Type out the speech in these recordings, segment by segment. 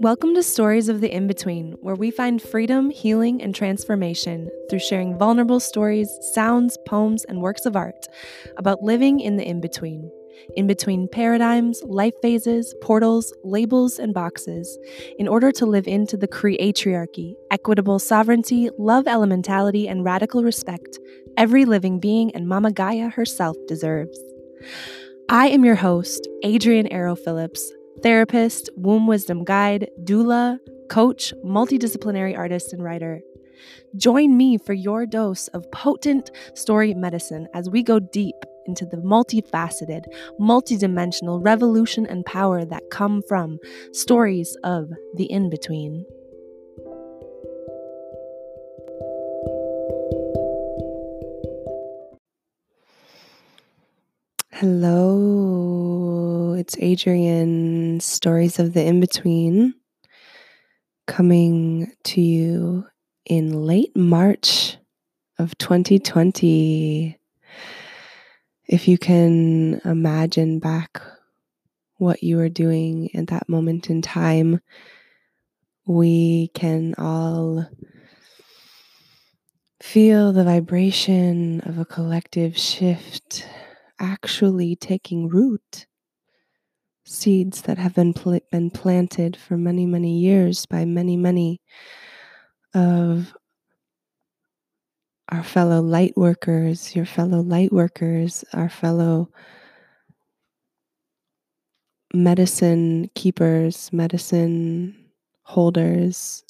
Welcome to Stories of the In Between, where we find freedom, healing, and transformation through sharing vulnerable stories, sounds, poems, and works of art about living in the in between. In between paradigms, life phases, portals, labels, and boxes, in order to live into the creatriarchy, equitable sovereignty, love elementality, and radical respect every living being and Mama Gaia herself deserves. I am your host, Adrian Arrow Phillips, therapist, womb wisdom guide, doula, coach, multidisciplinary artist, and writer. Join me for your dose of potent story medicine as we go deep into the multifaceted, multidimensional revolution and power that come from stories of the in between. Hello, it's Adrienne, Stories of the In Between, coming to you in late March of 2020. If you can imagine back what you were doing at that moment in time, we can all feel the vibration of a collective shift actually taking root. Seeds that have been, pl- been planted for many, many years by many, many of our fellow light workers, your fellow light workers, our fellow medicine keepers, medicine holders,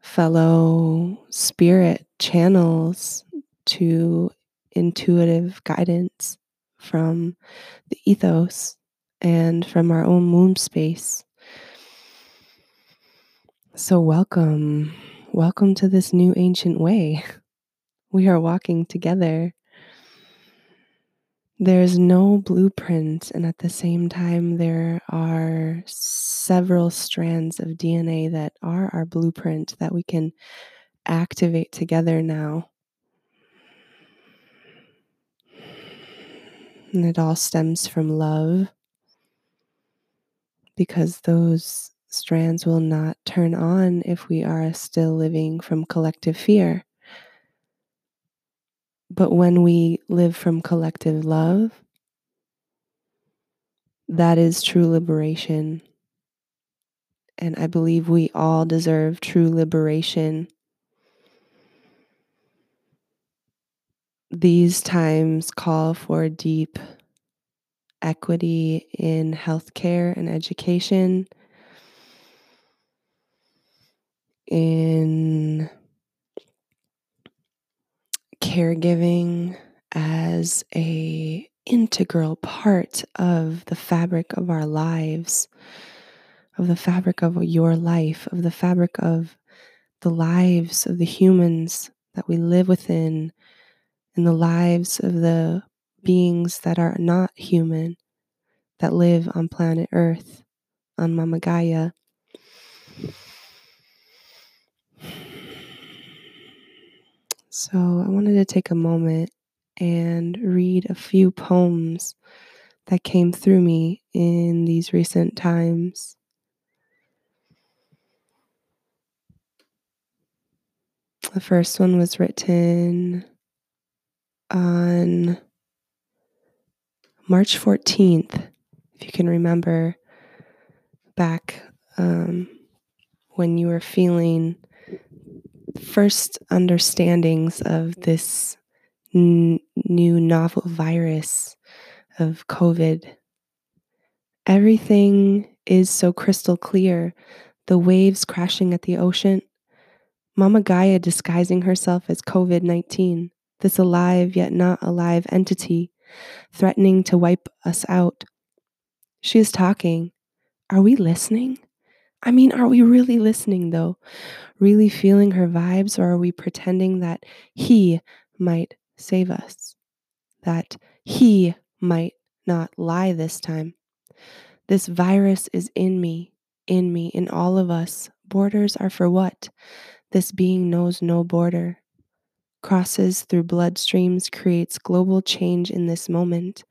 fellow spirit channels to intuitive guidance from the ethos and from our own womb space. So, welcome. Welcome to this new ancient way. We are walking together. There's no blueprint, and at the same time, there are several strands of DNA that are our blueprint that we can activate together now. And it all stems from love because those strands will not turn on if we are still living from collective fear. But when we live from collective love, that is true liberation. And I believe we all deserve true liberation. These times call for deep equity in healthcare and education, in caregiving as a integral part of the fabric of our lives of the fabric of your life of the fabric of the lives of the humans that we live within in the lives of the beings that are not human, that live on planet Earth, on Mama Gaia. So I wanted to take a moment and read a few poems that came through me in these recent times. The first one was written on March 14th, if you can remember back um, when you were feeling first understandings of this n- new novel virus of COVID. Everything is so crystal clear. The waves crashing at the ocean. Mama Gaia disguising herself as COVID 19 this alive yet not alive entity threatening to wipe us out. She is talking. Are we listening? I mean, are we really listening though? Really feeling her vibes, or are we pretending that he might save us? That he might not lie this time? This virus is in me, in me, in all of us. Borders are for what? This being knows no border crosses through bloodstreams, creates global change in this moment,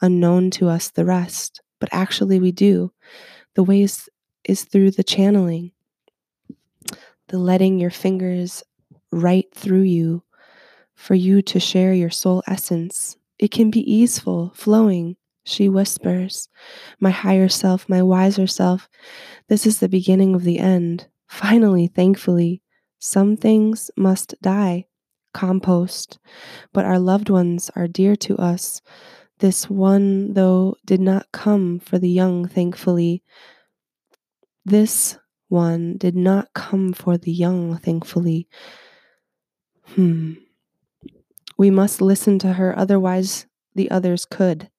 unknown to us the rest, but actually we do. The ways is through the channeling, the letting your fingers right through you for you to share your soul essence. It can be easeful, flowing. She whispers, My higher self, my wiser self, this is the beginning of the end. Finally, thankfully, some things must die, compost, but our loved ones are dear to us. This one, though, did not come for the young, thankfully. This one did not come for the young, thankfully. Hmm. We must listen to her, otherwise, the others could.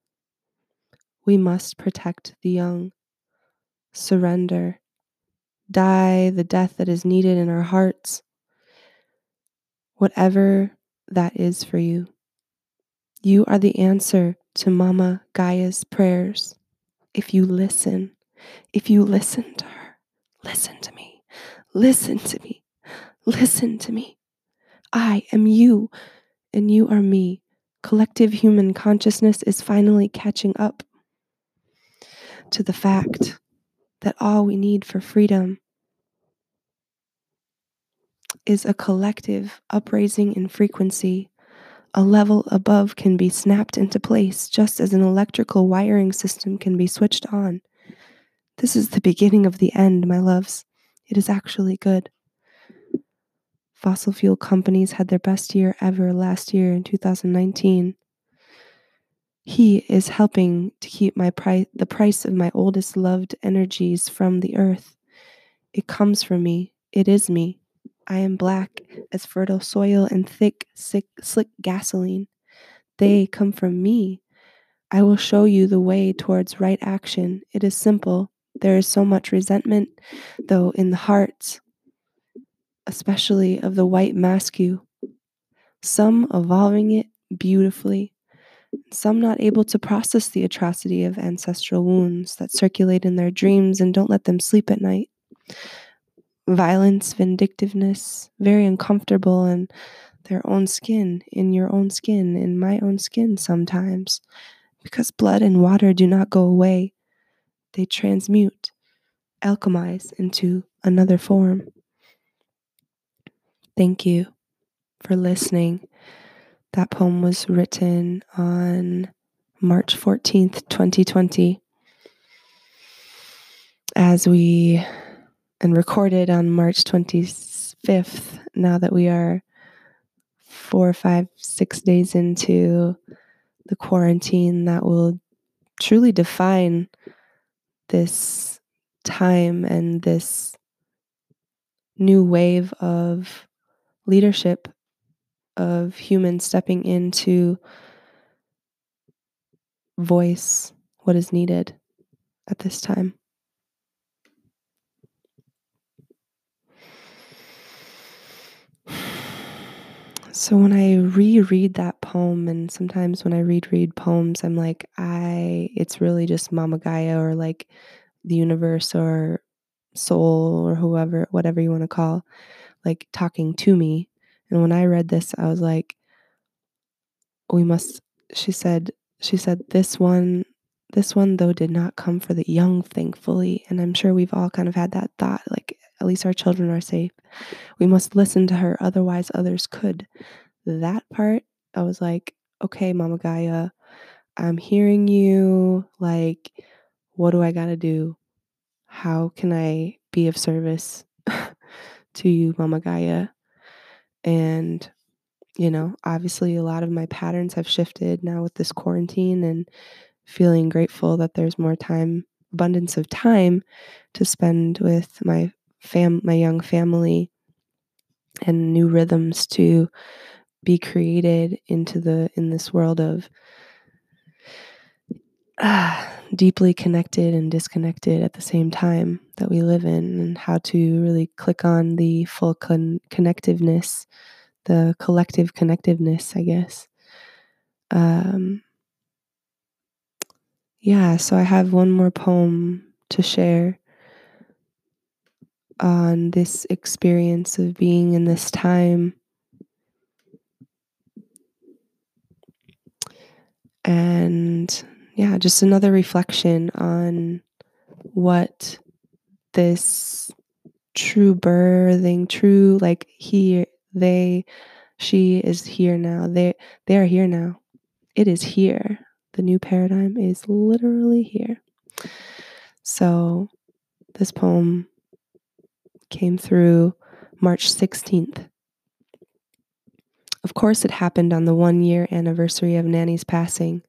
We must protect the young. Surrender. Die the death that is needed in our hearts. Whatever that is for you. You are the answer to Mama Gaia's prayers. If you listen, if you listen to her, listen to me, listen to me, listen to me. I am you, and you are me. Collective human consciousness is finally catching up to the fact that all we need for freedom is a collective upraising in frequency. A level above can be snapped into place just as an electrical wiring system can be switched on. This is the beginning of the end, my loves. It is actually good. Fossil fuel companies had their best year ever last year in 2019. He is helping to keep my pri- the price of my oldest loved energies from the earth. It comes from me. It is me. I am black as fertile soil and thick, sick, slick gasoline. They come from me. I will show you the way towards right action. It is simple. There is so much resentment, though, in the hearts, especially of the white mascu. Some evolving it beautifully, some not able to process the atrocity of ancestral wounds that circulate in their dreams and don't let them sleep at night. Violence, vindictiveness, very uncomfortable in their own skin, in your own skin, in my own skin sometimes, because blood and water do not go away. They transmute, alchemize into another form. Thank you for listening that poem was written on March 14th, 2020. As we, and recorded on March 25th, now that we are four, five, six days into the quarantine that will truly define this time and this new wave of leadership of humans stepping into voice what is needed at this time. So when I reread that poem, and sometimes when I read read poems, I'm like, I it's really just Mama Gaia or like the universe or soul or whoever, whatever you want to call, like talking to me. And when I read this, I was like, we must, she said, she said, this one, this one though did not come for the young, thankfully. And I'm sure we've all kind of had that thought, like, at least our children are safe. We must listen to her, otherwise, others could. That part, I was like, okay, Mama Gaia, I'm hearing you. Like, what do I got to do? How can I be of service to you, Mama Gaia? And, you know, obviously a lot of my patterns have shifted now with this quarantine and feeling grateful that there's more time, abundance of time to spend with my fam my young family and new rhythms to be created into the in this world of uh, deeply connected and disconnected at the same time that we live in, and how to really click on the full con- connectiveness, the collective connectiveness, I guess. Um, yeah, so I have one more poem to share on this experience of being in this time. And yeah, just another reflection on what this true birthing, true like he, they, she is here now. They they are here now. It is here. The new paradigm is literally here. So this poem came through March 16th. Of course, it happened on the one year anniversary of Nanny's passing.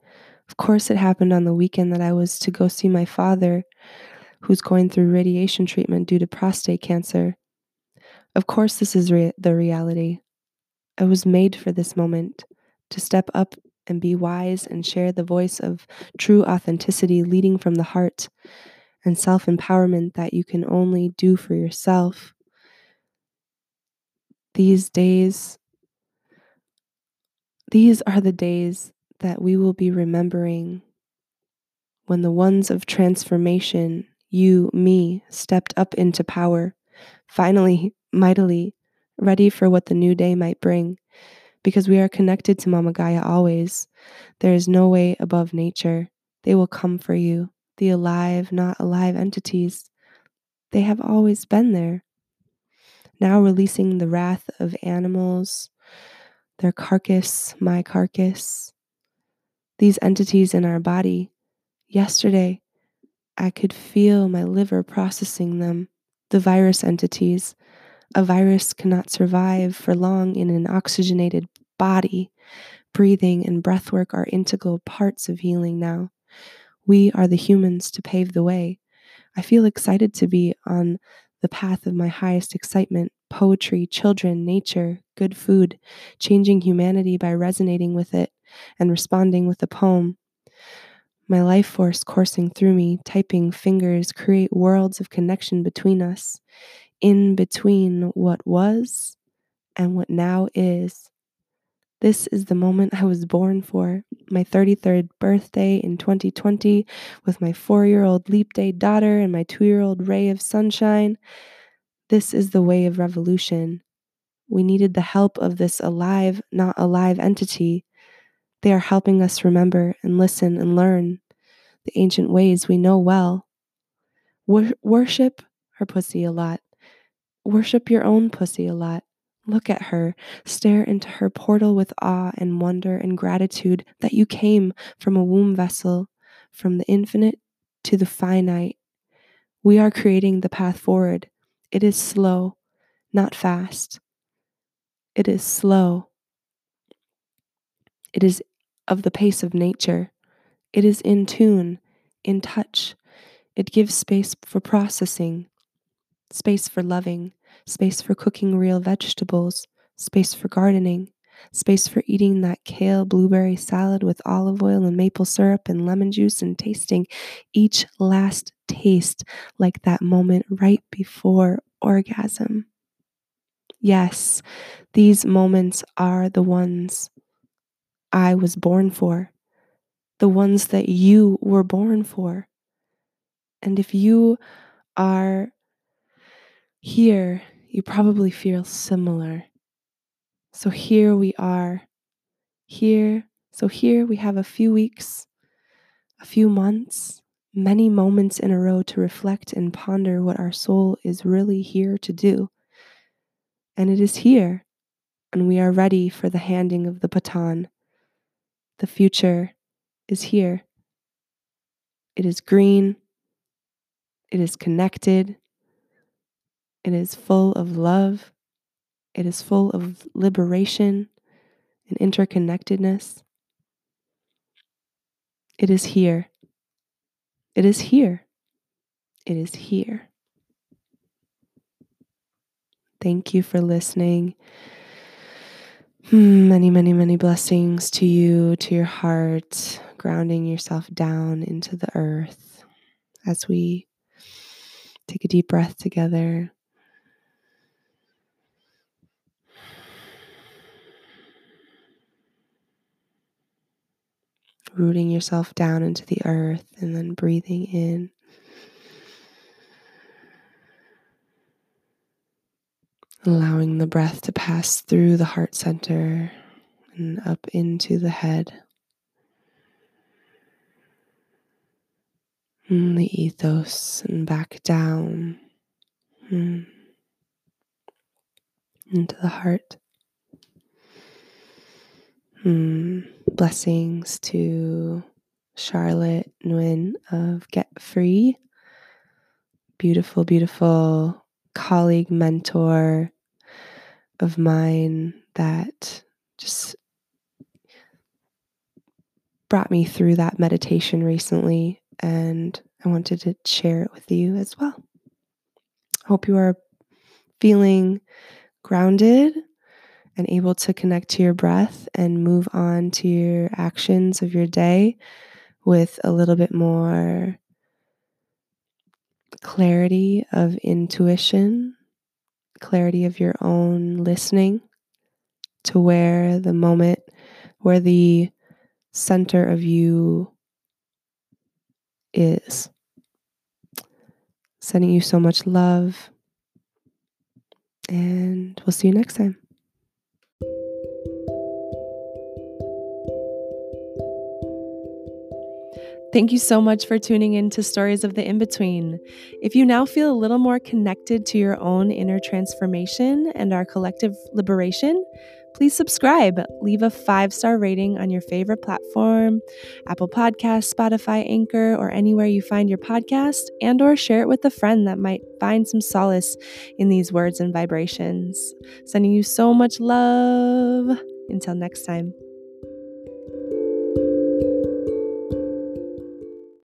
Of course, it happened on the weekend that I was to go see my father, who's going through radiation treatment due to prostate cancer. Of course, this is re- the reality. I was made for this moment to step up and be wise and share the voice of true authenticity leading from the heart and self empowerment that you can only do for yourself. These days, these are the days that we will be remembering when the ones of transformation, you, me, stepped up into power, finally, mightily, ready for what the new day might bring. Because we are connected to Mama Gaia always. There is no way above nature. They will come for you, the alive, not alive entities. They have always been there. Now releasing the wrath of animals, their carcass, my carcass, these entities in our body. Yesterday, I could feel my liver processing them, the virus entities. A virus cannot survive for long in an oxygenated body. Breathing and breathwork are integral parts of healing now. We are the humans to pave the way. I feel excited to be on the path of my highest excitement poetry, children, nature, good food, changing humanity by resonating with it and responding with a poem. My life force coursing through me, typing fingers create worlds of connection between us, in between what was and what now is. This is the moment I was born for, my 33rd birthday in 2020, with my four year old leap day daughter and my two year old ray of sunshine. This is the way of revolution. We needed the help of this alive, not alive entity. They are helping us remember and listen and learn the ancient ways we know well. Wor- worship her pussy a lot. Worship your own pussy a lot. Look at her, stare into her portal with awe and wonder and gratitude that you came from a womb vessel, from the infinite to the finite. We are creating the path forward. It is slow, not fast. It is slow. It is of the pace of nature. It is in tune, in touch. It gives space for processing, space for loving, space for cooking real vegetables, space for gardening, space for eating that kale blueberry salad with olive oil and maple syrup and lemon juice and tasting each last taste like that moment right before orgasm. Yes, these moments are the ones I was born for, the ones that you were born for. And if you are here you probably feel similar. So here we are. Here, so here we have a few weeks, a few months, many moments in a row to reflect and ponder what our soul is really here to do. And it is here, and we are ready for the handing of the baton. The future is here. It is green. It is connected. It is full of love. It is full of liberation and interconnectedness. It is here. It is here. It is here. Thank you for listening. Hmm, many, many, many blessings to you, to your heart, grounding yourself down into the earth as we take a deep breath together. Rooting yourself down into the earth and then breathing in. Allowing the breath to pass through the heart center and up into the head. And the ethos and back down mm. into the heart. Mm. Blessings to Charlotte Nguyen of Get Free. Beautiful, beautiful colleague, mentor of mine that just brought me through that meditation recently, and I wanted to share it with you as well. Hope you are feeling grounded and able to connect to your breath and move on to your actions of your day with a little bit more clarity of intuition, clarity of your own listening to where the moment, where the center of you is. Sending you so much love, and we'll see you next time. Thank you so much for tuning in to Stories of the In Between. If you now feel a little more connected to your own inner transformation and our collective liberation, please subscribe. Leave a five star rating on your favorite platform, Apple Podcasts, Spotify, Anchor, or anywhere you find your podcast, and or share it with a friend that might find some solace in these words and vibrations. Sending you so much love. Until next time.